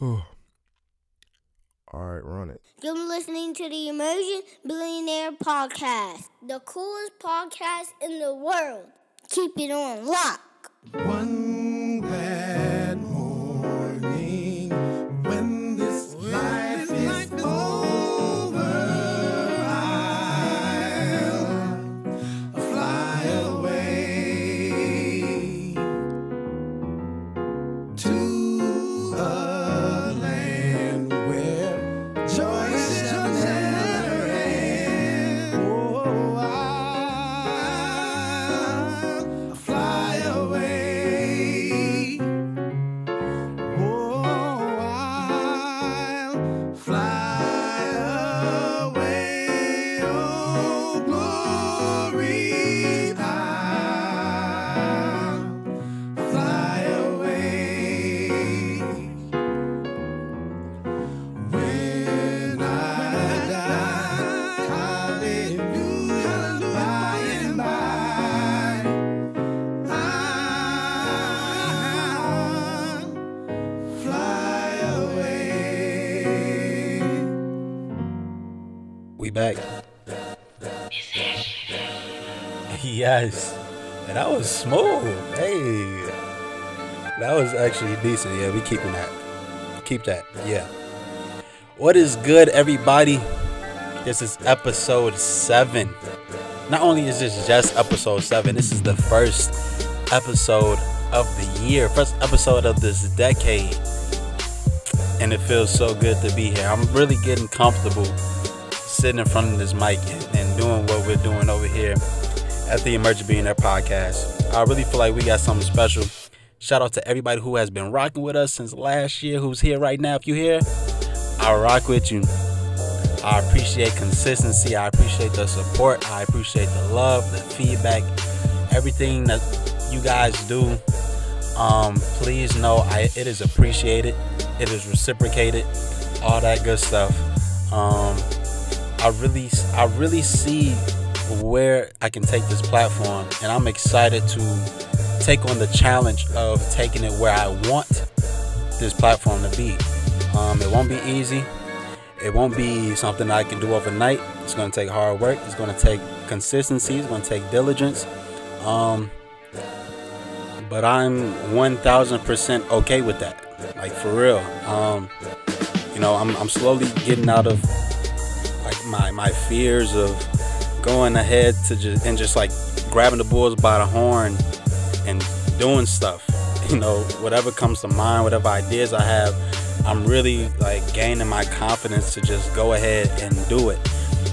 All right, run it. You're listening to the Emerging Billionaire Podcast, the coolest podcast in the world. Keep it on lock. One back. Yes. And that was smooth. Hey. That was actually decent. Yeah, we keeping that. Keep that. Yeah. What is good, everybody? This is episode seven. Not only is this just episode seven, this is the first episode of the year, first episode of this decade. And it feels so good to be here. I'm really getting comfortable sitting in front of this mic and, doing what we're doing over here at the Emerging Billionaire podcast. I really feel like we got something special. Shout out to everybody who has been rocking with us since last year, who's here right now. If you're here, I rock with you. I appreciate consistency. I appreciate the support. I appreciate the love, the feedback, everything that you guys do. Um, please know I it is appreciated. It is reciprocated. All that good stuff. Um, I really I really see where I can take this platform and I'm excited to take on the challenge of taking it where I want this platform to be. Um, it won't be easy. It won't be something I can do overnight. It's going to take hard work. It's going to take consistency. It's going to take diligence. Um, but I'm 1000% okay with that. Like for real. Um, you know, I'm, I'm slowly getting out of like my my fears of going ahead to just and just like grabbing the bulls by the horn and doing stuff. You know, whatever comes to mind, whatever ideas I have, I'm really like gaining my confidence to just go ahead and do it.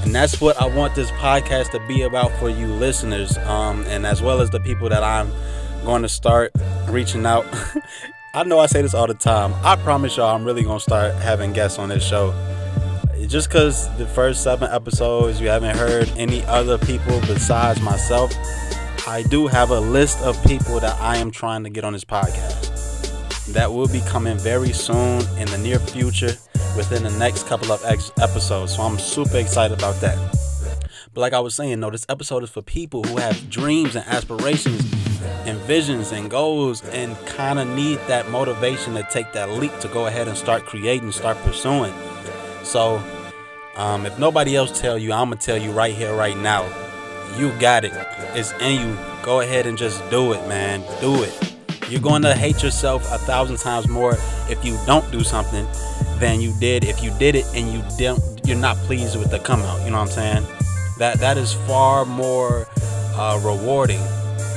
And that's what I want this podcast to be about for you listeners, um, and as well as the people that I'm going to start reaching out. I know I say this all the time. I promise y'all, I'm really gonna start having guests on this show just because the first seven episodes you haven't heard any other people besides myself, I do have a list of people that I am trying to get on this podcast. That will be coming very soon in the near future within the next couple of ex- episodes. So I'm super excited about that. But like I was saying, no, this episode is for people who have dreams and aspirations and visions and goals and kind of need that motivation to take that leap to go ahead and start creating, start pursuing. So, um, if nobody else tell you, I'm gonna tell you right here, right now. You got it. It's in you. Go ahead and just do it, man. Do it. You're going to hate yourself a thousand times more if you don't do something than you did if you did it and you didn't. You're not pleased with the come out. You know what I'm saying? That that is far more uh, rewarding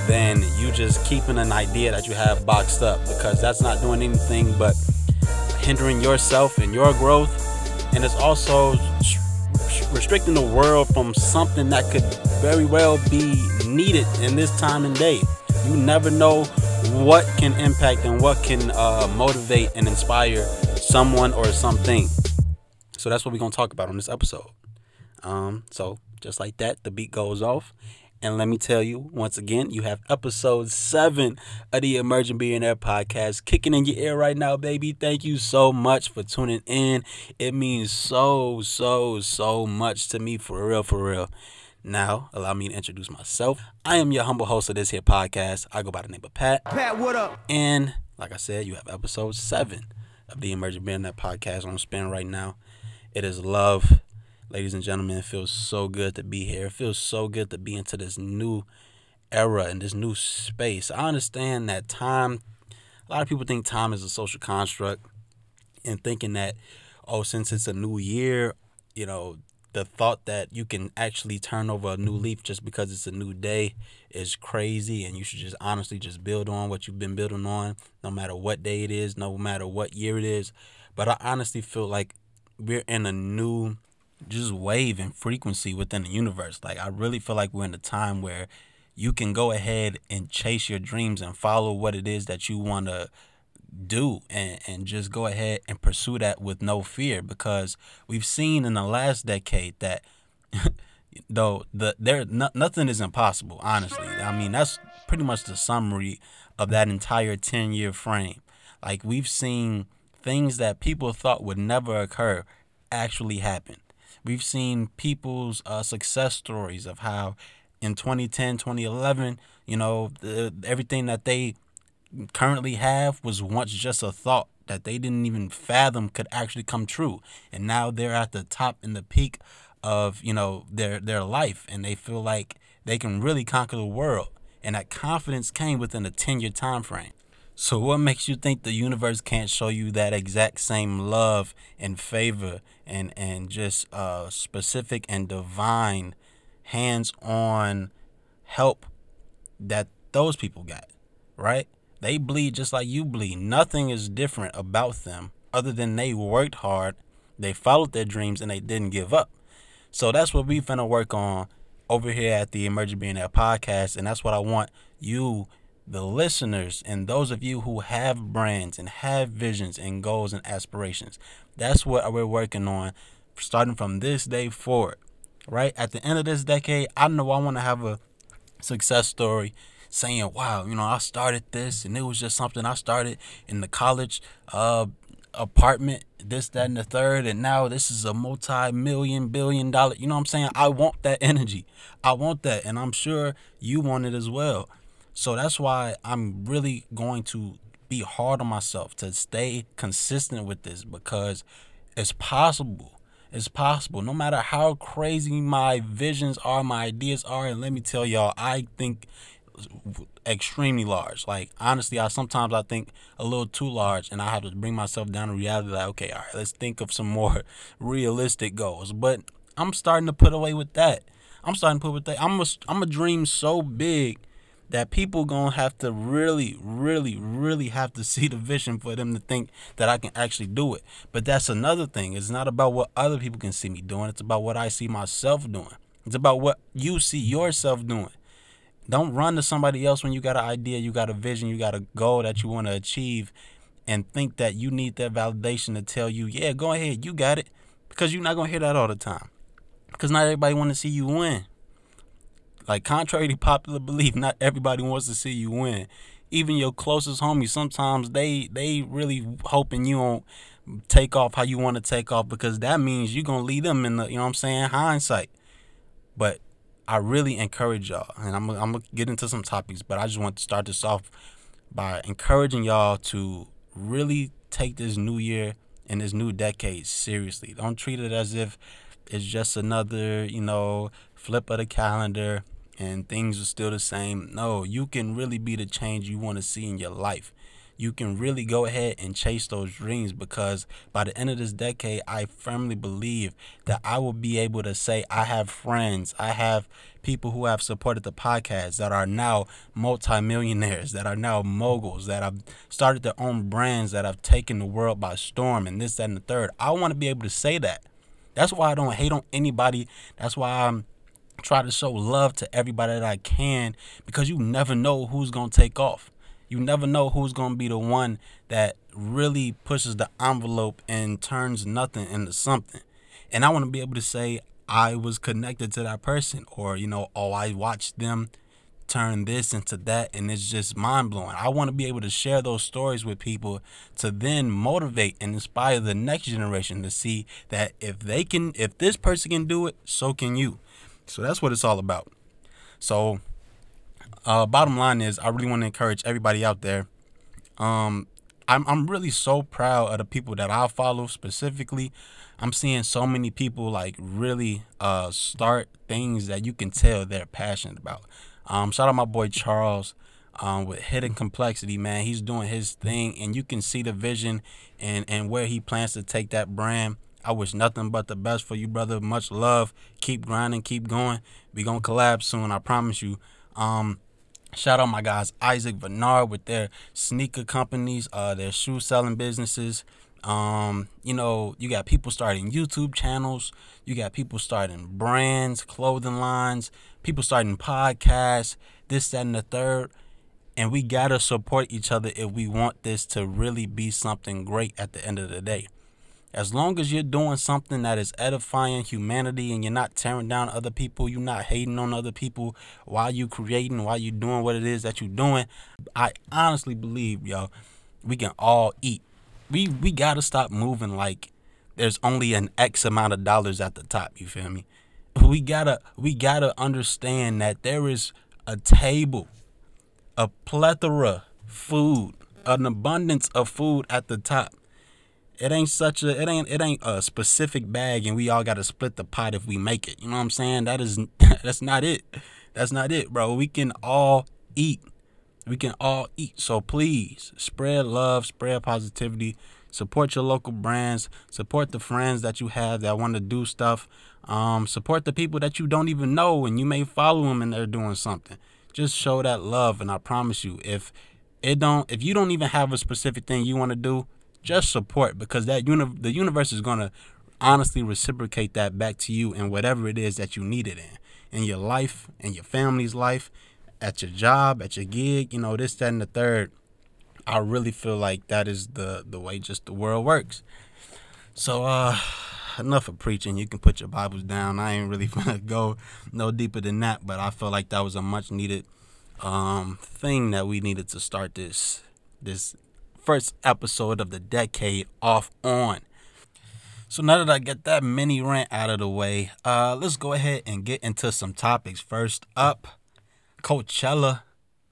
than you just keeping an idea that you have boxed up because that's not doing anything but hindering yourself and your growth and it's also restricting the world from something that could very well be needed in this time and day. You never know what can impact and what can uh, motivate and inspire someone or something. So that's what we're gonna talk about on this episode. Um, so just like that, the beat goes off. And let me tell you once again, you have episode seven of the Emerging Billionaire podcast kicking in your ear right now, baby. Thank you so much for tuning in. It means so, so, so much to me for real, for real. Now, allow me to introduce myself. I am your humble host of this here podcast. I go by the name of Pat. Pat, what up? And like I said, you have episode seven. of the Emerging Billionaire podcast on spin right now. It is love, ladies and gentlemen. It feels so good to be here. It feels so good to be into this new era and this new space. I understand that time. A lot of people think time is a social construct, and thinking that, oh, since it's a new year, you know, the thought that you can actually turn over a new leaf just because it's a new day is crazy and you should just honestly just build on what you've been building on no matter what day it is no matter what year it is but i honestly feel like we're in a new just wave and frequency within the universe. Like i really feel like we're in a time where you can go ahead and chase your dreams and follow what it is that you want to do and, and just go ahead and pursue that with no fear. Because we've seen in the last decade that though the there no, nothing is impossible honestly. I mean that's pretty much the summary of that entire 10 year frame. Like we've seen things that people thought would never occur actually happen we've seen people's uh, success stories of how in 2010 2011 you know the, everything that they currently have was once just a thought that they didn't even fathom could actually come true. And now they're at the top and the peak of you know their their life. And they feel like they can really conquer the world. And that confidence came within a 10 year time frame so what makes you think the universe can't show you that exact same love and favor and and just uh specific and divine hands on help that those people got right they bleed just like you bleed. Nothing is different about them other than they worked hard, they followed their dreams, and they didn't give up. So that's what we finna work on over here at the Emerging Billionaire podcast. And that's what I want you, the listeners, and those of you who have brands and have visions and goals and aspirations. That's what we're working on starting from this day forward. Right? At the end of this decade, I know I want to have a success story saying, wow, you know, I started this and it was just something I started in the college uh, apartment, this, that, and the third, and now this is a multi million, billion dollar, you know what I'm saying? I want that energy. I want that, and I'm sure you want it as well. So that's why I'm really going to be hard on myself to stay consistent with this because it's possible. It's possible. No matter how crazy my visions are, my ideas are, and let me tell y'all, I think extremely large. Like honestly, I sometimes I think a little too large, and I have to bring myself down to reality. Like, okay, all right, let's think of some more realistic goals. But I'm starting to put away with that. I'm starting to put with that. I'm a, I'm a dream so big that people gonna have to really, really, really have to see the vision for them to think that I can actually do it. But that's another thing. It's not about what other people can see me doing. It's about what I see myself doing. It's about what you see yourself doing. Don't run to somebody else when you got an idea, you got a vision, you got a goal that you want to achieve, and think that you need that validation to tell you, yeah, go ahead, you got it. Because you're not gonna hear that all the time. Because not everybody want to see you win. Like contrary to popular belief, not everybody wants to see you win. Even your closest homies, sometimes they they really hoping you don't take off how you want to take off because that means you're gonna lead them in the you know what I'm saying hindsight. But I really encourage y'all, and I'm, I'm gonna get into some topics, but I just want to start this off by encouraging y'all to really take this new year and this new decade seriously. Don't treat it as if it's just another, you know, flip of the calendar and things are still the same. No, you can really be the change you want to see in your life you can really go ahead and chase those dreams because by the end of this decade, I firmly believe that I will be able to say I have friends, I have people who have supported the podcast that are now multimillionaires, that are now moguls, that have started their own brands, that have taken the world by storm, and this, that, and the third. I want to be able to say that. That's why I don't hate on anybody. That's why I'm try to show love to everybody that I can because you never know who's gonna take off you never know who's going to be the one that really pushes the envelope and turns nothing into something. And I want to be able to say I was connected to that person or, you know, oh, I watched them turn this into that and it's just mind blowing. I want to be able to share those stories with people to then motivate and inspire the next generation to see that if they can if this person can do it, so can you. So that's what it's all about. So uh, bottom line is, I really want to encourage everybody out there. Um, I'm I'm really so proud of the people that I follow specifically. I'm seeing so many people like really uh start things that you can tell they're passionate about. Um, shout out my boy Charles um, with Hidden Complexity, man. He's doing his thing, and you can see the vision and and where he plans to take that brand. I wish nothing but the best for you, brother. Much love. Keep grinding, keep going. We gonna collab soon, I promise you. Um, shout out my guys Isaac Bernard with their sneaker companies, uh, their shoe selling businesses. Um, you know, you got people starting YouTube channels, you got people starting brands, clothing lines, people starting podcasts, this, that, and the third. And we gotta support each other if we want this to really be something great at the end of the day. As long as you're doing something that is edifying humanity and you're not tearing down other people, you're not hating on other people while you creating, while you doing what it is that you're doing, I honestly believe, yo, we can all eat. We we gotta stop moving like there's only an X amount of dollars at the top, you feel me? We gotta we gotta understand that there is a table, a plethora food, an abundance of food at the top it ain't such a it ain't it ain't a specific bag and we all got to split the pot if we make it. You know what i'm saying? That is that's not it. That's not it bro. We can all eat. We can all eat. So please spread love spread positivity. Support your local brands. Support the friends that you have that want to do stuff. Um, support the people that you don't even know and you may follow them and they're doing something. Just show that love and i promise you if it don't if you don't even have a specific thing you want to do just support because that uni- the universe is going to honestly reciprocate that back to you in whatever it is that you need it in. In your life in your family's life at your job at your gig you know this that and the third. I really feel like that is the the way just the world works. So uh enough of preaching. You can put your bibles down. I ain't really gonna go no deeper than that but i feel like that was a much needed um thing that we needed to start this this first episode of the decade off on. So now that I get that mini rant out of the way, uh, let's go ahead and get into some topics. First up, Coachella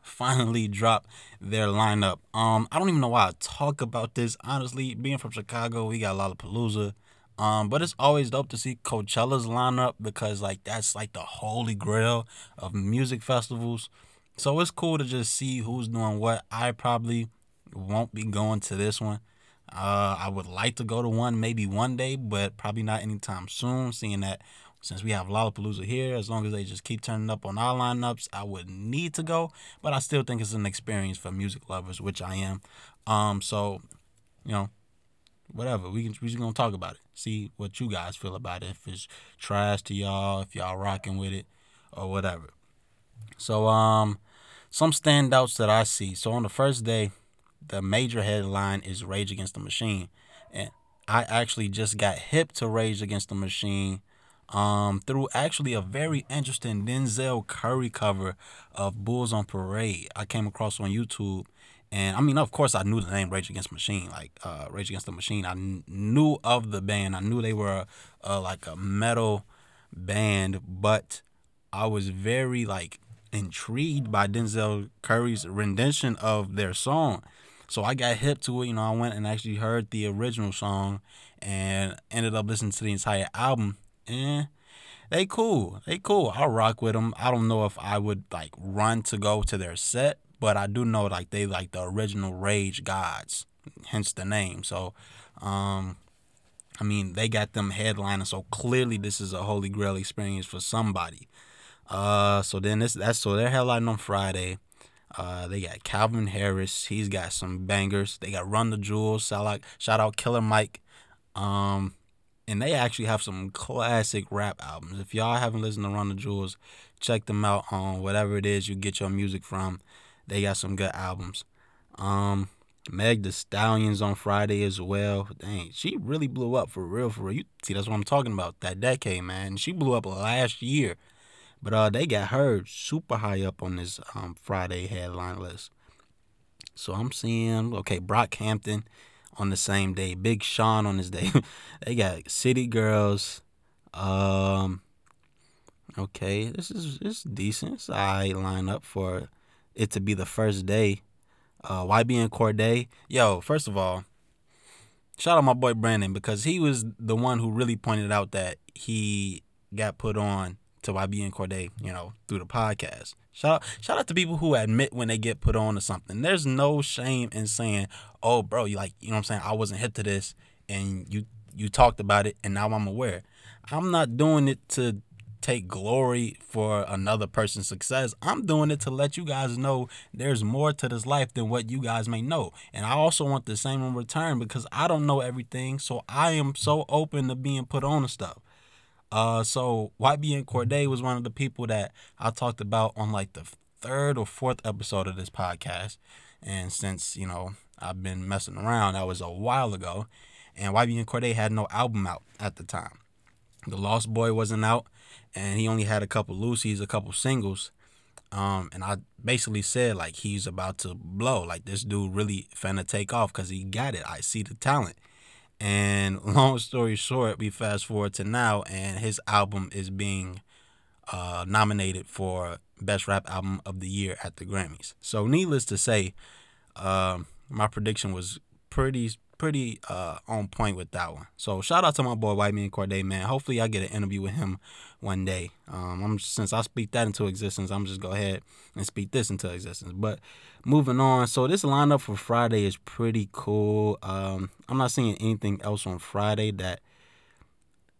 finally dropped their lineup. Um, I don't even know why I talk about this. Honestly, being from Chicago, we got a Lollapalooza. Um, but it's always dope to see Coachella's lineup because like that's like the holy grail of music festivals. So it's cool to just see who's doing what. I probably won't be going to this one. Uh, I would like to go to one maybe one day, but probably not anytime soon. Seeing that since we have Lollapalooza here, as long as they just keep turning up on our lineups, I would need to go. But I still think it's an experience for music lovers, which I am. Um, so you know, whatever. We can we just gonna talk about it. See what you guys feel about it. If it's trash to y'all, if y'all rocking with it, or whatever. So um, some standouts that I see. So on the first day the major headline is Rage Against the Machine. And I actually just got hip to Rage Against the Machine um, through actually a very interesting Denzel Curry cover of Bulls on Parade. I came across on YouTube. And I mean, of course, I knew the name Rage Against Machine, like uh, Rage Against the Machine. I kn- knew of the band. I knew they were uh, like a metal band, but I was very like intrigued by Denzel Curry's rendition of their song. So I got hip to it. You know, I went and actually heard the original song and ended up listening to the entire album. And they cool. They cool. I'll rock with them. I don't know if I would like run to go to their set, but I do know like they like the original Rage Gods, hence the name. So, um, I mean, they got them headlining, so clearly this is a holy grail experience for somebody. Uh, so then this that's so they're headlining on Friday. Uh, they got Calvin Harris. He's got some bangers. They got Run the Jewels. Shout out, shout out Killer Mike. Um, and they actually have some classic rap albums. If y'all haven't listened to Run the Jewels, check them out on whatever it is you get your music from. They got some good albums. Um, Meg the Stallions on Friday as well. Dang, she really blew up for real, for real. You see, that's what I'm talking about. That decade, man. She blew up last year. But uh, they got her super high up on this um, Friday headline list. So I'm seeing okay, Brockhampton on the same day, Big Sean on this day. they got City Girls. Um, okay, this is it's decent. It's a high lineup for it to be the first day. uh, YBN Cordae. Yo, first of all, shout out my boy Brandon because he was the one who really pointed out that he got put on to YBN Cordae, you know, through the podcast. Shout out, shout out to people who admit when they get put on to something. There's no shame in saying, "Oh, bro, you like, you know what I'm saying? I wasn't hip to this, and you you talked about it, and now I'm aware." I'm not doing it to take glory for another person's success. I'm doing it to let you guys know there's more to this life than what you guys may know. And I also want the same in return because I don't know everything. So I am so open to being put on to stuff. Uh, so YBN Cordae was one of the people that I talked about on like the third or fourth episode of this podcast. And since, you know, I've been messing around, that was a while ago. And YBN Cordae had no album out at the time. The Lost Boy wasn't out, and he only had a couple loosies, a couple singles. Um, and I basically said like he's about to blow. Like this dude really finna take off because he got it. I see the talent. And long story short, we fast forward to now, and his album is being uh, nominated for Best Rap Album of the Year at the Grammys. So, needless to say, um, my prediction was pretty pretty uh, on point with that one. So shout out to my boy YBN Cordae, man. Hopefully I get an interview with him one day. Um, I'm since I speak that into existence, I'm just go ahead and speak this into existence. But moving on, so this lineup for Friday is pretty cool. Um, I'm not seeing anything else on Friday that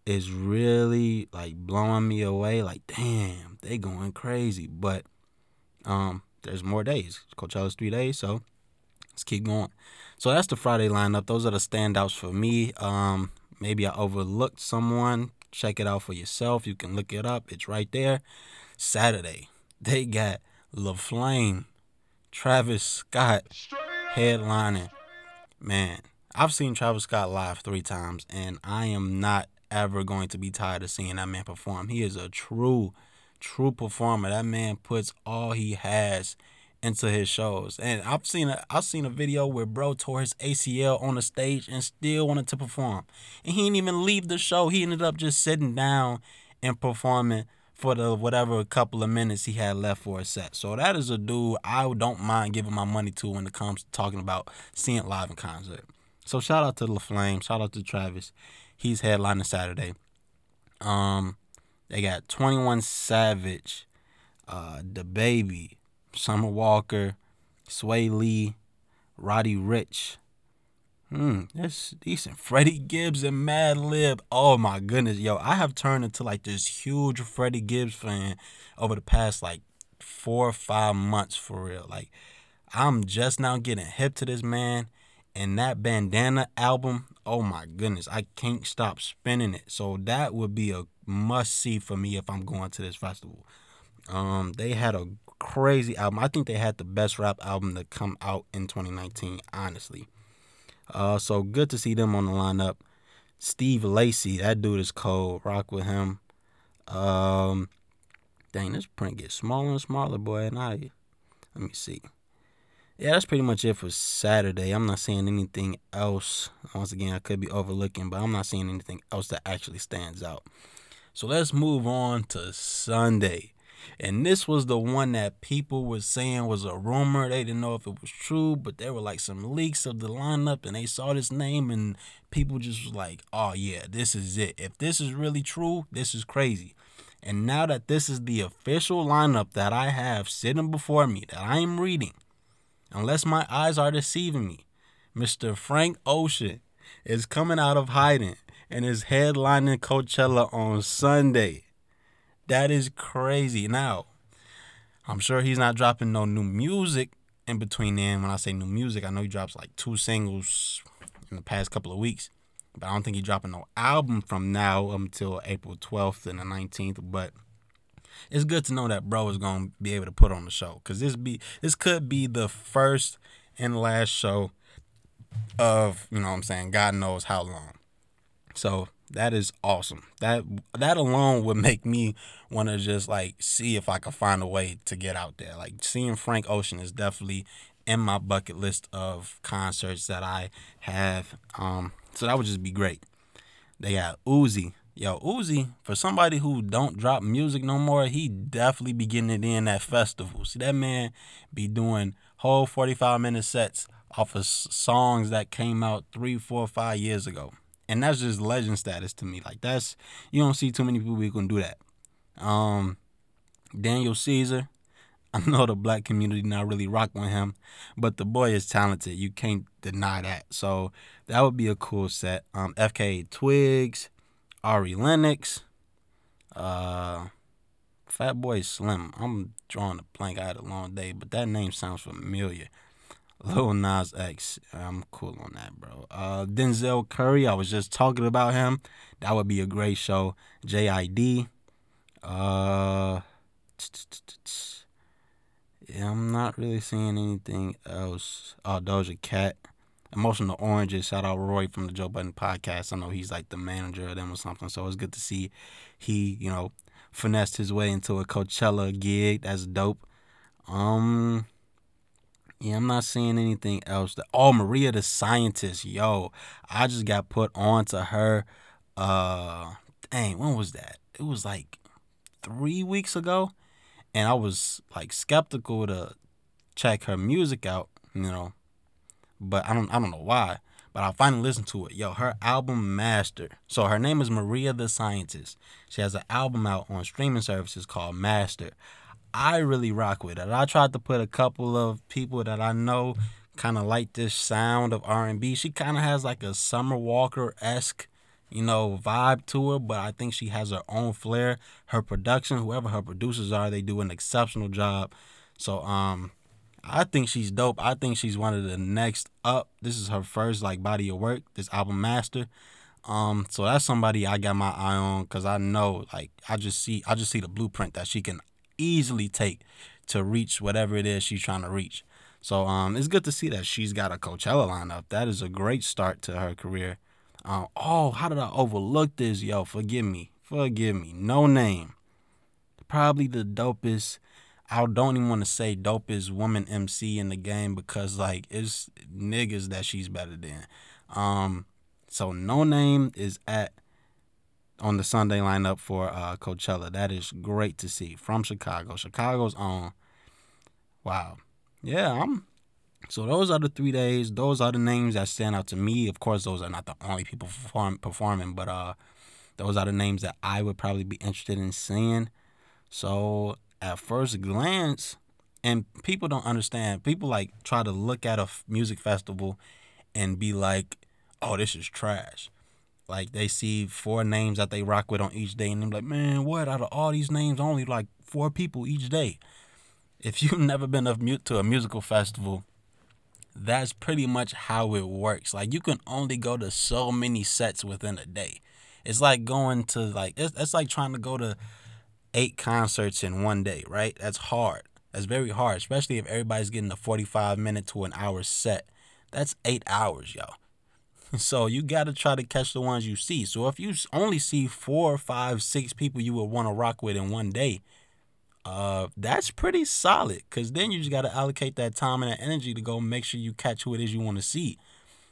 is really like blowing me away. Like, damn, they going crazy. But um, there's more days. Coachella's three days, so let's keep going. So that's the Friday lineup. Those are the standouts for me. Um, maybe I overlooked someone. Check it out for yourself. You can look it up. It's right there. Saturday, they got LaFlame, Travis Scott headlining. Man, I've seen Travis Scott live three times, and I am not ever going to be tired of seeing that man perform. He is a true, true performer. That man puts all he has into his shows. And I've seen a I've seen a video where bro tore his ACL on the stage and still wanted to perform. And he didn't even leave the show. He ended up just sitting down and performing for the whatever couple of minutes he had left for a set. So that is a dude I don't mind giving my money to when it comes to talking about seeing live in concert. So shout out to LaFlame, shout out to Travis. He's headlining Saturday. Um they got 21 Savage, uh DaBaby, Summer Walker, Swae Lee, Roddy Ricch. Hmm, that's decent. Freddie Gibbs and Madlib. Oh my goodness, yo, I have turned into like this huge Freddie Gibbs fan over the past like four or five months for real. Like, I'm just now getting hip to this man. And that bandana album, oh my goodness, I can't stop spinning it. So that would be a must see for me if I'm going to this festival. Um, they had a crazy album. I think they had the best rap album to come out in 2019, honestly. Uh, so good to see them on the lineup. Steve Lacy, that dude is cold. Rock with him. Um, dang, this print gets smaller and smaller, boy. And I, let me see. Yeah, that's pretty much it for Saturday. I'm not seeing anything else. Once again, I could be overlooking, but I'm not seeing anything else that actually stands out. So let's move on to Sunday. And this was the one that people were saying was a rumor. They didn't know if it was true, but there were like some leaks of the lineup and they saw this name and people just was like, oh yeah, this is it. If this is really true, this is crazy. And now that this is the official lineup that I have sitting before me, that I am reading, unless my eyes are deceiving me, Mr. Frank Ocean is coming out of hiding and is headlining Coachella on Sunday. That is crazy. Now, I'm sure he's not dropping no new music in between then. When I say new music, I know he drops like two singles in the past couple of weeks. But I don't think he's dropping no album from now until April 12th and the 19th. But it's good to know that bro is gonna be able to put on the show. Cause this be this could be the first and last show of, you know what I'm saying, God knows how long. So that is awesome. That that alone would make me want to just like see if I could find a way to get out there. Like seeing Frank Ocean is definitely in my bucket list of concerts that I have. Um, so that would just be great. They got Uzi. Yo, Uzi, for somebody who don't drop music no more, he definitely be getting it in at festivals. See that man be doing whole 45 minute sets off of songs that came out three, four, five years ago. And that's just legend status to me. Like that's you don't see too many people who can do that. Um, Daniel Caesar. I know the black community not really rock with him, but the boy is talented. You can't deny that. So that would be a cool set. Um, FKA Twigs, Ari Lennox, uh, Fatboy Slim. I'm drawing a blank. I had a long day, but that name sounds familiar. Lil Nas X. I'm cool on that, bro. Uh, Denzel Curry. I was just talking about him. That would be a great show. JID. Uh, yeah, I'm not really seeing anything else. Oh, Doja Cat. Emotional Oranges. Shout out Roy from the Joe Budden podcast. I know he's like the manager of them or something. So it's good to see he, you know, finessed his way into a Coachella gig. That's dope. Um, yeah, I'm not seeing anything else. Oh, Mariah the Scientist. Yo, I just got put on to her. Uh, dang, when was that? It was like three weeks ago. And I was like skeptical to check her music out, you know. But I don't I don't know why. But I finally listened to it. Yo, her album Master. So her name is Mariah the Scientist. She has an album out on streaming services called Master. I really rock with it. I tried to put a couple of people that I know kind of like this sound of R&B. She kind of has like a Summer Walker esque, you know, vibe to her. But I think she has her own flair. Her production, whoever her producers are, they do an exceptional job. So um, I think she's dope. I think she's one of the next up. This is her first like body of work. This album Master. Um, so that's somebody I got my eye on because I know like I just see I just see the blueprint that she can easily take to reach whatever it is she's trying to reach. So um, it's good to see that she's got a Coachella lineup. That is a great start to her career. Um, oh, how did I overlook this? Yo, forgive me, forgive me. Noname, probably the dopest. I don't even want to say dopest woman MC in the game because like it's niggas that she's better than. Um, so no name is at on the Sunday lineup for uh, Coachella. That is great to see from Chicago. Chicago's on. Wow. Yeah, I'm. So those are the three days. Those are the names that stand out to me. Of course, those are not the only people perform, performing, but uh, those are the names that I would probably be interested in seeing. So at first glance, and people don't understand. People like try to look at a music festival and be like, "Oh, this is trash." Like they see four names that they rock with on each day, and they're like, "Man, what? Out of all these names, only like four people each day." If you've never been to a musical festival, that's pretty much how it works. Like you can only go to so many sets within a day. It's like going to like it's, it's like trying to go to eight concerts in one day, right? That's hard. That's very hard, especially if everybody's getting a 45 minute to an hour set. That's eight hours, yo. So you got to try to catch the ones you see. So if you only see four, five, six people you would want to rock with in one day, uh, that's pretty solid. Cause then you just got to allocate that time and that energy to go make sure you catch who it is you want to see.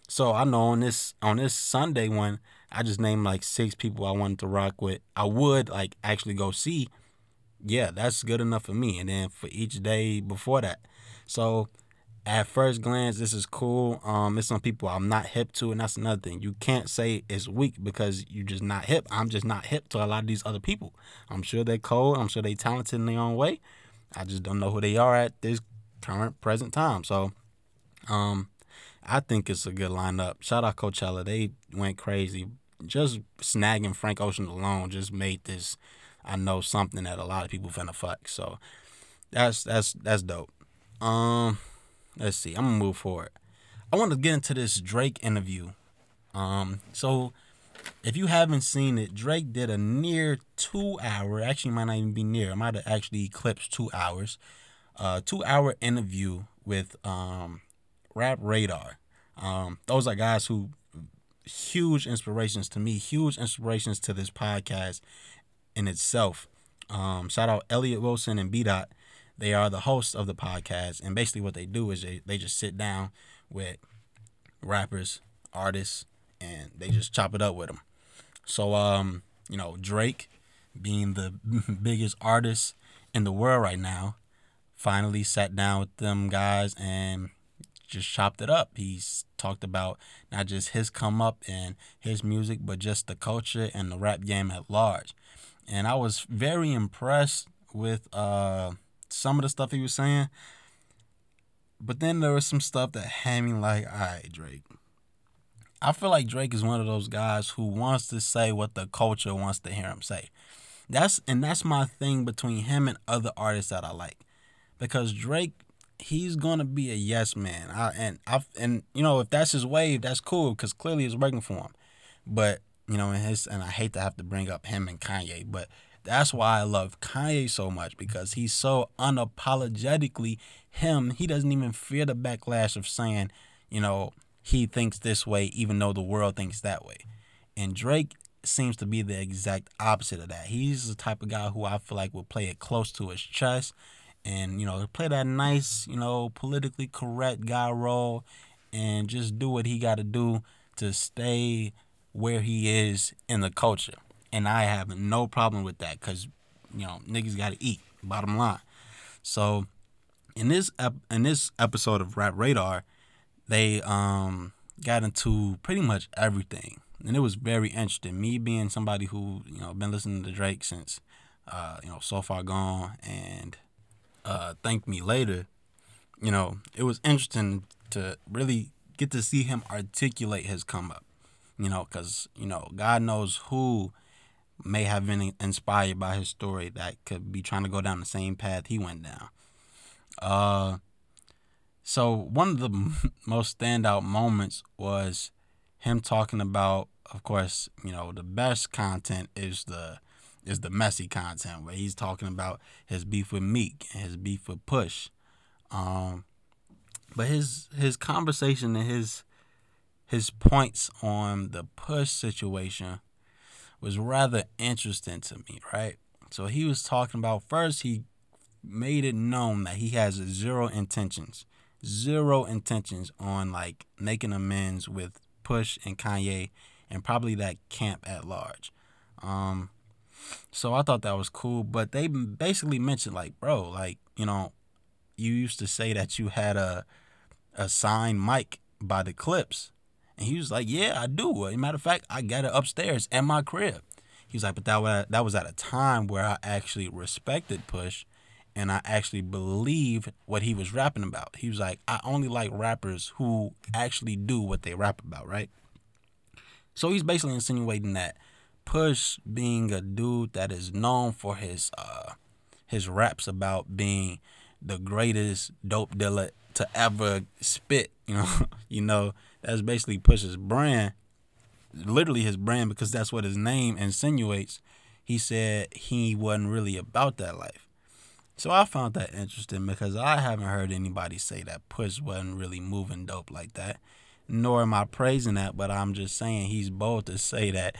So I know on this on this Sunday one, I just named like six people I wanted to rock with. I would like actually go see. Yeah, that's good enough for me. And then for each day before that. So at first glance, this is cool. Um, it's some people I'm not hip to, and that's another thing. You can't say it's weak because you're just not hip. I'm just not hip to a lot of these other people. I'm sure they're cold. I'm sure they're talented in their own way. I just don't know who they are at this current present time. So, um, I think it's a good lineup. Shout out Coachella. They went crazy. Just snagging Frank Ocean alone just made this, I know, something that a lot of people finna fuck. So that's that's that's dope. Um, let's see. I'm gonna move forward. I want to get into this Drake interview. Um, so if you haven't seen it, Drake did a near two hour, actually might not even be near, might have actually eclipsed two hours, uh, two hour interview with um, Rap Radar. Um, those are guys who huge inspirations to me, huge inspirations to this podcast in itself. Um, shout out Elliott Wilson and B Dot. They are the hosts of the podcast, and basically what they do is they, they just sit down with rappers, artists, and they just chop it up with them. So, um, you know, Drake being the biggest artist in the world right now, finally sat down with them guys and just chopped it up. He's talked about not just his come up and his music, but just the culture and the rap game at large. And I was very impressed with uh, some of the stuff he was saying. But then there was some stuff that had me like, all right, Drake. I feel like Drake is one of those guys who wants to say what the culture wants to hear him say. That's and that's my thing between him and other artists that I like. Because Drake, he's gonna be a yes man. I and I and you know, if that's his wave, that's cool because clearly it's working for him. But, you know, and his and I hate to have to bring up him and Kanye, but that's why I love Kanye so much because he's so unapologetically him. He doesn't even fear the backlash of saying, you know, he thinks this way even though the world thinks that way. And Drake seems to be the exact opposite of that. He's the type of guy who I feel like will play it close to his chest and, you know, play that nice, you know, politically correct guy role and just do what he got to do to stay where he is in the culture. And I have no problem with that because, you know, niggas got to eat, bottom line. So, in this ep- in this episode of Rap Radar, they um got into pretty much everything, and it was very interesting. Me being somebody who you know been listening to Drake since uh you know so far gone and uh thank me later, you know it was interesting to really get to see him articulate his come up, you know, because you know God knows who may have been inspired by his story that could be trying to go down the same path he went down. Uh, so one of the most standout moments was him talking about, of course, you know, the best content is the is the messy content where he's talking about his beef with Meek and his beef with Push. Um, but his his conversation and his his points on the Push situation was rather interesting to me, right? So he was talking about first he made it known that he has zero intentions, zero intentions on like making amends with Push and Kanye and probably that camp at large. Um, so I thought that was cool, but they basically mentioned like, bro, like you know, you used to say that you had a a signed mic by the Clipse, and he was like, yeah, I do. As a matter of fact, I got it upstairs at my crib. He was like, but that was that was at a time where I actually respected Push, and I actually believed what he was rapping about. He was like, I only like rappers who actually do what they rap about, right? So he's basically insinuating that Push being a dude that is known for his uh his raps about being the greatest dope dealer to ever spit, you know, you know, that's basically Push's brand, literally his brand because that's what his name insinuates. He said he wasn't really about that life. So I found that interesting because I haven't heard anybody say that Push wasn't really moving dope like that. Nor am I praising that, but I'm just saying he's bold to say that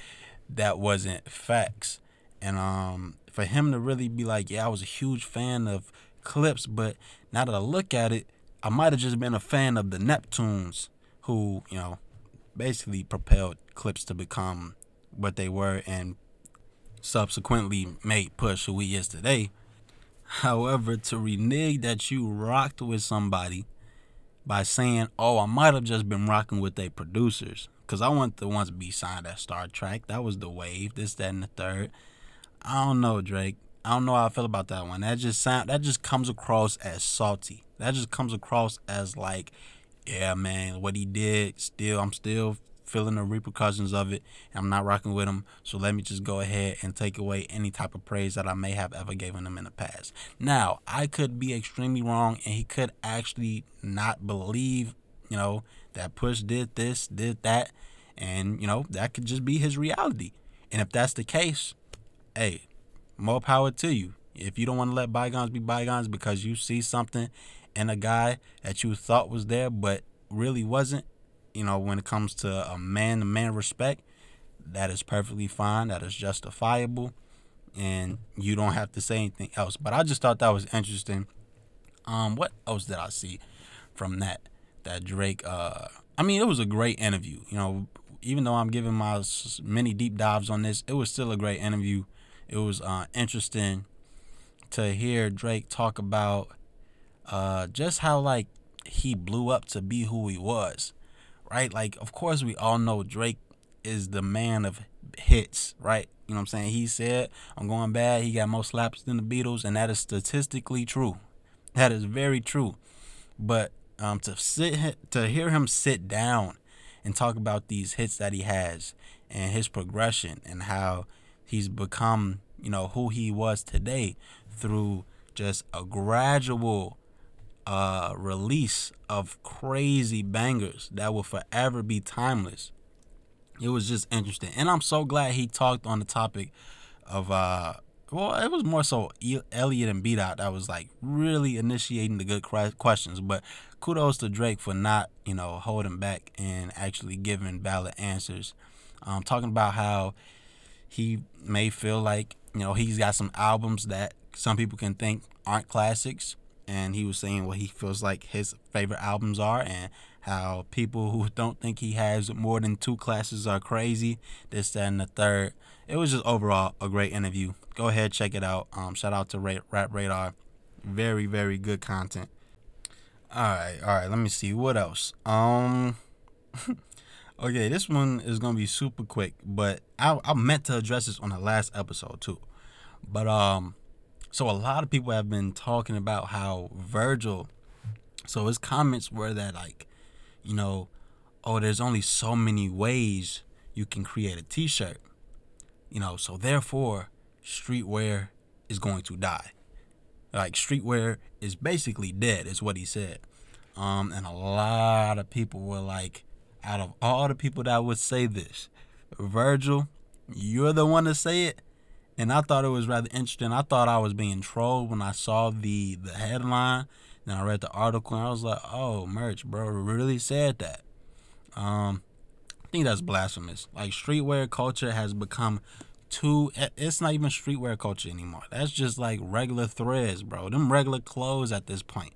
that wasn't facts. And um, for him to really be like, yeah, I was a huge fan of Clipse, but now that I look at it, I might have just been a fan of the Neptunes, who you know, basically propelled Clipse to become what they were and subsequently made Push who he is today. However, to renege that you rocked with somebody by saying, "Oh, I might have just been rocking with their producers," because I want the ones to be signed at Star Trak. That was the wave. This, that, and the third. I don't know, Drake. I don't know how I feel about that one. That just sound. That just comes across as salty. That just comes across as like, yeah, man, what he did. Still, I'm still feeling the repercussions of it. I'm not rocking with him, so let me just go ahead and take away any type of praise that I may have ever given him in the past. Now, I could be extremely wrong, and he could actually not believe, you know, that Push did this, did that, and you know that could just be his reality. And if that's the case, hey, more power to you. If you don't want to let bygones be bygones because you see something in a guy that you thought was there but really wasn't, you know, when it comes to a man to man respect, that is perfectly fine. That is justifiable. And you don't have to say anything else. But I just thought that was interesting. Um, what else did I see from that? That Drake, uh, I mean, it was a great interview. You know, even though I'm giving my many deep dives on this, it was still a great interview. It was uh, interesting to hear Drake talk about uh, just how like he blew up to be who he was, right? Like, of course, we all know Drake is the man of hits, right? You know what I'm saying? He said, I'm going bad. He got more slaps than the Beatles, and that is statistically true. That is very true. But um, to sit to hear him sit down and talk about these hits that he has and his progression and how he's become, you know, who he was today through just a gradual uh, release of crazy bangers that will forever be timeless. It was just interesting, and I'm so glad he talked on the topic of uh, well, it was more so Elliott and B Dot that was like really initiating the good questions. But kudos to Drake for not, you know, holding back and actually giving valid answers. Um, talking about how he may feel like you know he's got some albums that some people can think aren't classics, and he was saying what he feels like his favorite albums are, and how people who don't think he has more than two classes are crazy. This, that, and the third. It was just overall a great interview. Go ahead, check it out. Um, shout out to Ra- Rap Radar. Very, very good content. All right, all right. Let me see what else. Um, okay, this one is gonna be super quick, but I I meant to address this on the last episode too. But um, so a lot of people have been talking about how Virgil. So his comments were that like, you know, oh, there's only so many ways you can create a T-shirt. You know, so therefore, streetwear is going to die. Like streetwear is basically dead, is what he said. Um, and a lot of people were like, out of all the people that would say this, Virgil, you're the one to say it. And I thought it was rather interesting. I thought I was being trolled when I saw the the headline. Then I read the article and I was like, oh, merch, bro, really said that. Um, I think that's blasphemous. Like streetwear culture has become too. It's not even streetwear culture anymore. That's just like regular threads, bro. Them regular clothes at this point.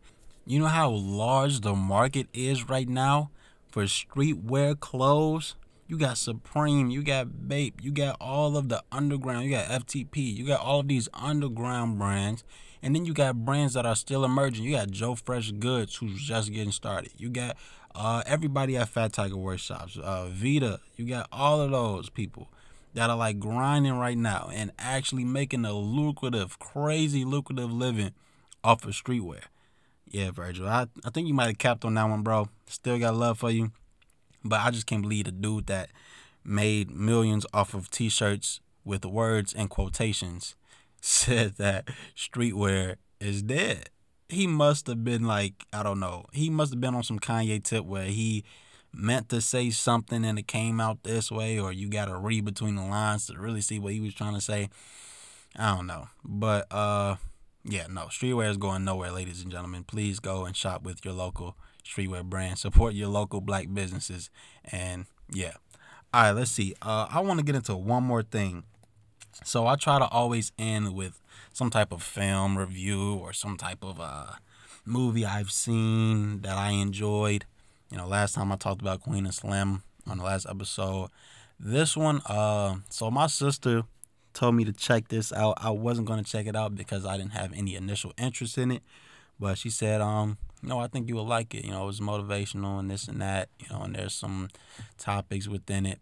You know how large the market is right now for streetwear clothes. You got Supreme, you got Bape, you got all of the underground, you got FTP, you got all of these underground brands, and then you got brands that are still emerging. You got Joe Fresh Goods, who's just getting started. You got uh, everybody at Fat Tiger Workshops, uh, Vita. You got all of those people that are like grinding right now and actually making a lucrative, crazy lucrative living off of streetwear. Yeah, Virgil, I, I think you might have capped on that one, bro. Still got love for you. But I just can't believe the dude that made millions off of t shirts with words and quotations said that streetwear is dead. He must have been like, I don't know, he must have been on some Kanye tip where he meant to say something and it came out this way, or you got to read between the lines to really see what he was trying to say. I don't know. But, uh, yeah, no, streetwear is going nowhere, ladies and gentlemen. Please go and shop with your local streetwear brand. Support your local black businesses. And yeah. All right, let's see. Uh, I want to get into one more thing. So I try to always end with some type of film review or some type of uh, movie I've seen that I enjoyed. You know, last time I talked about Queen and Slim on the last episode. This one, uh, so my sister told me to check this out. I wasn't going to check it out because I didn't have any initial interest in it. But she said, um, no, I think you will like it. You know, it was motivational and this and that, you know, and there's some topics within it.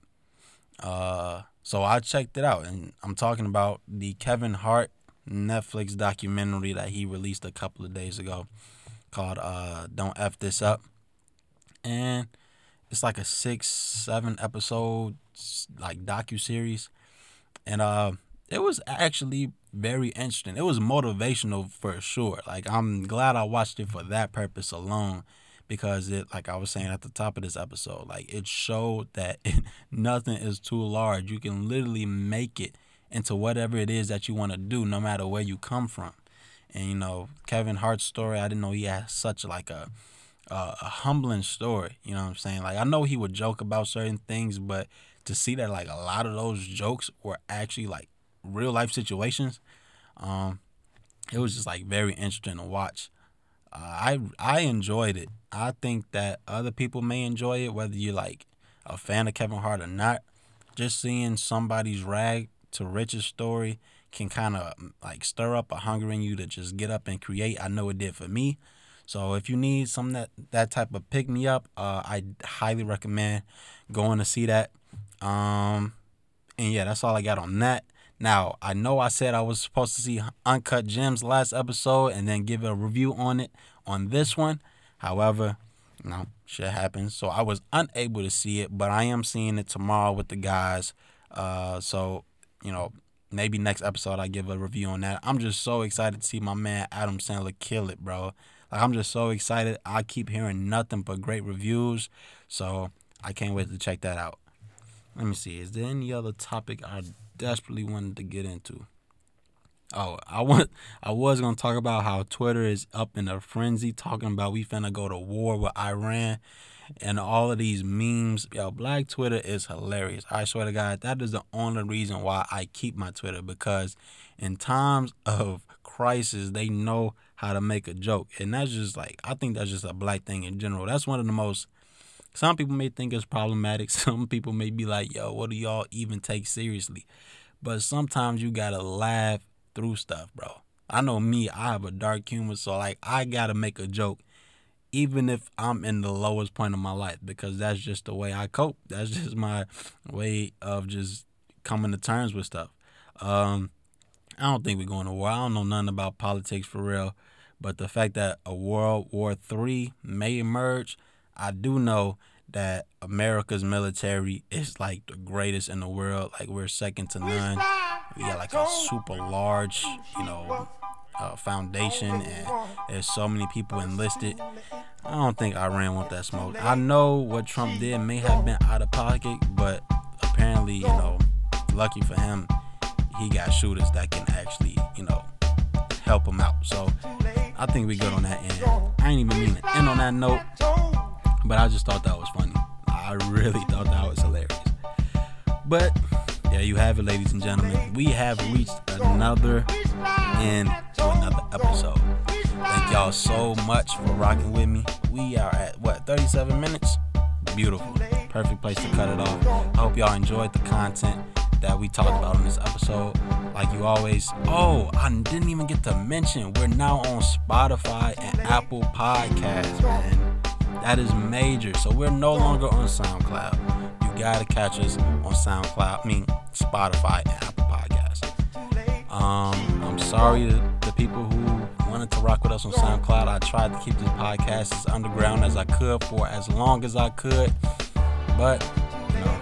Uh, so I checked it out, and I'm talking about the Kevin Hart Netflix documentary that he released a couple of days ago called uh, Don't F This Up. And it's like a six, seven episode like docu series. And uh it was actually very interesting. It was motivational for sure. Like I'm glad I watched it for that purpose alone because it like I was saying at the top of this episode, like it showed that nothing is too large. You can literally make it into whatever it is that you want to do no matter where you come from. And you know, Kevin Hart's story, I didn't know he had such like a a, a humbling story, you know what I'm saying? Like I know he would joke about certain things, but to see that like a lot of those jokes were actually like real life situations, um, it was just like very interesting to watch. Uh, I I enjoyed it. I think that other people may enjoy it, whether you're like a fan of Kevin Hart or not. Just seeing somebody's rag to riches story can kind of like stir up a hunger in you to just get up and create. I know it did for me. So if you need some that that type of pick me up, uh, I highly recommend going to see that. Um, and yeah, that's all I got on that. Now I know I said I was supposed to see Uncut Gems last episode and then give a review on it on this one. However, know, shit happens. So I was unable to see it, but I am seeing it tomorrow with the guys. Uh, so you know, maybe next episode I give a review on that. I'm just so excited to see my man Adam Sandler kill it, bro. Like I'm just so excited. I keep hearing nothing but great reviews, so I can't wait to check that out. Let me see. Is there any other topic I desperately wanted to get into? Oh, I want I was gonna talk about how Twitter is up in a frenzy talking about we finna go to war with Iran and all of these memes. Yo, black Twitter is hilarious. I swear to God, that is the only reason why I keep my Twitter because in times of crisis, they know how to make a joke. And that's just like I think that's just a black thing in general. That's one of the most some people may think it's problematic. Some people may be like, yo, what do y'all even take seriously? But sometimes you gotta laugh through stuff, bro. I know me, I have a dark humor, so like I gotta make a joke even if I'm in the lowest point of my life because that's just the way I cope. That's just my way of just coming to terms with stuff. Um, I don't think we're going to war. I don't know nothing about politics for real, but the fact that a World War Three may emerge, I do know that America's military is like the greatest in the world. Like we're second to none. We got like a super large, you know, uh, foundation, and there's so many people enlisted. I don't think Iran want that smoke. I know what Trump did may have been out of pocket, but apparently, you know, lucky for him, he got shooters that can actually, you know, help him out. So I think we good on that end. I ain't even mean to end on that note, but I just thought that was funny. I really thought that was hilarious. But there you have it, ladies and gentlemen. We have reached another end to another episode. Thank y'all so much for rocking with me. We are at what 37 minutes. Beautiful, perfect place to cut it off. I hope y'all enjoyed the content that we talked about in this episode. Like you always, oh, I didn't even get to mention we're now on Spotify and Apple Podcasts, man. That is major. So we're no longer on SoundCloud. You gotta catch us on SoundCloud. I mean Spotify and Apple Podcasts. Um, I'm sorry to the people who wanted to rock with us on SoundCloud. I tried to keep this podcast as underground as I could for as long as I could, but you know,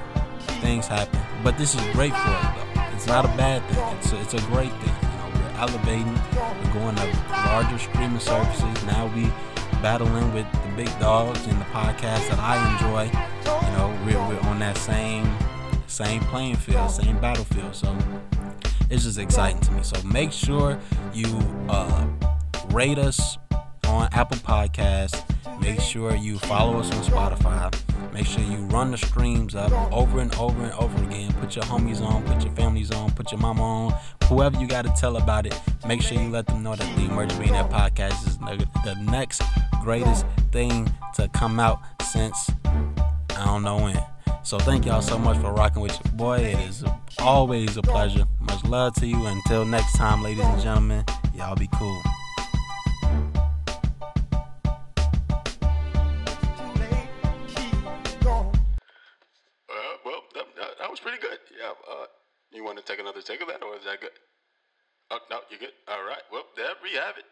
things happen. But this is great for us, though. It's not a bad thing. It's a, it's a great thing. You know, we're elevating. We're going to larger streaming services. Now we battling with the big dogs and the podcast that I enjoy. You know, we're, we're on that same same playing field, same battlefield. So it's just exciting to me. So make sure you uh, rate us on Apple Podcasts. Make sure you follow us on Spotify. Make sure you run the streams up over and over and over again. Put your homies on, put your families on, put your mama on, whoever you got to tell about it. Make sure you let them know that the Emerging Millionaire Podcast is the the next greatest thing to come out since I don't know when. So thank y'all so much for rocking with your boy. It is always a pleasure. Much love to you. Until next time, ladies and gentlemen, y'all be cool. Was pretty good. Yeah. Uh, you want to take another take of that, or is that good? Oh, no, you're good. All right. Well, there we have it.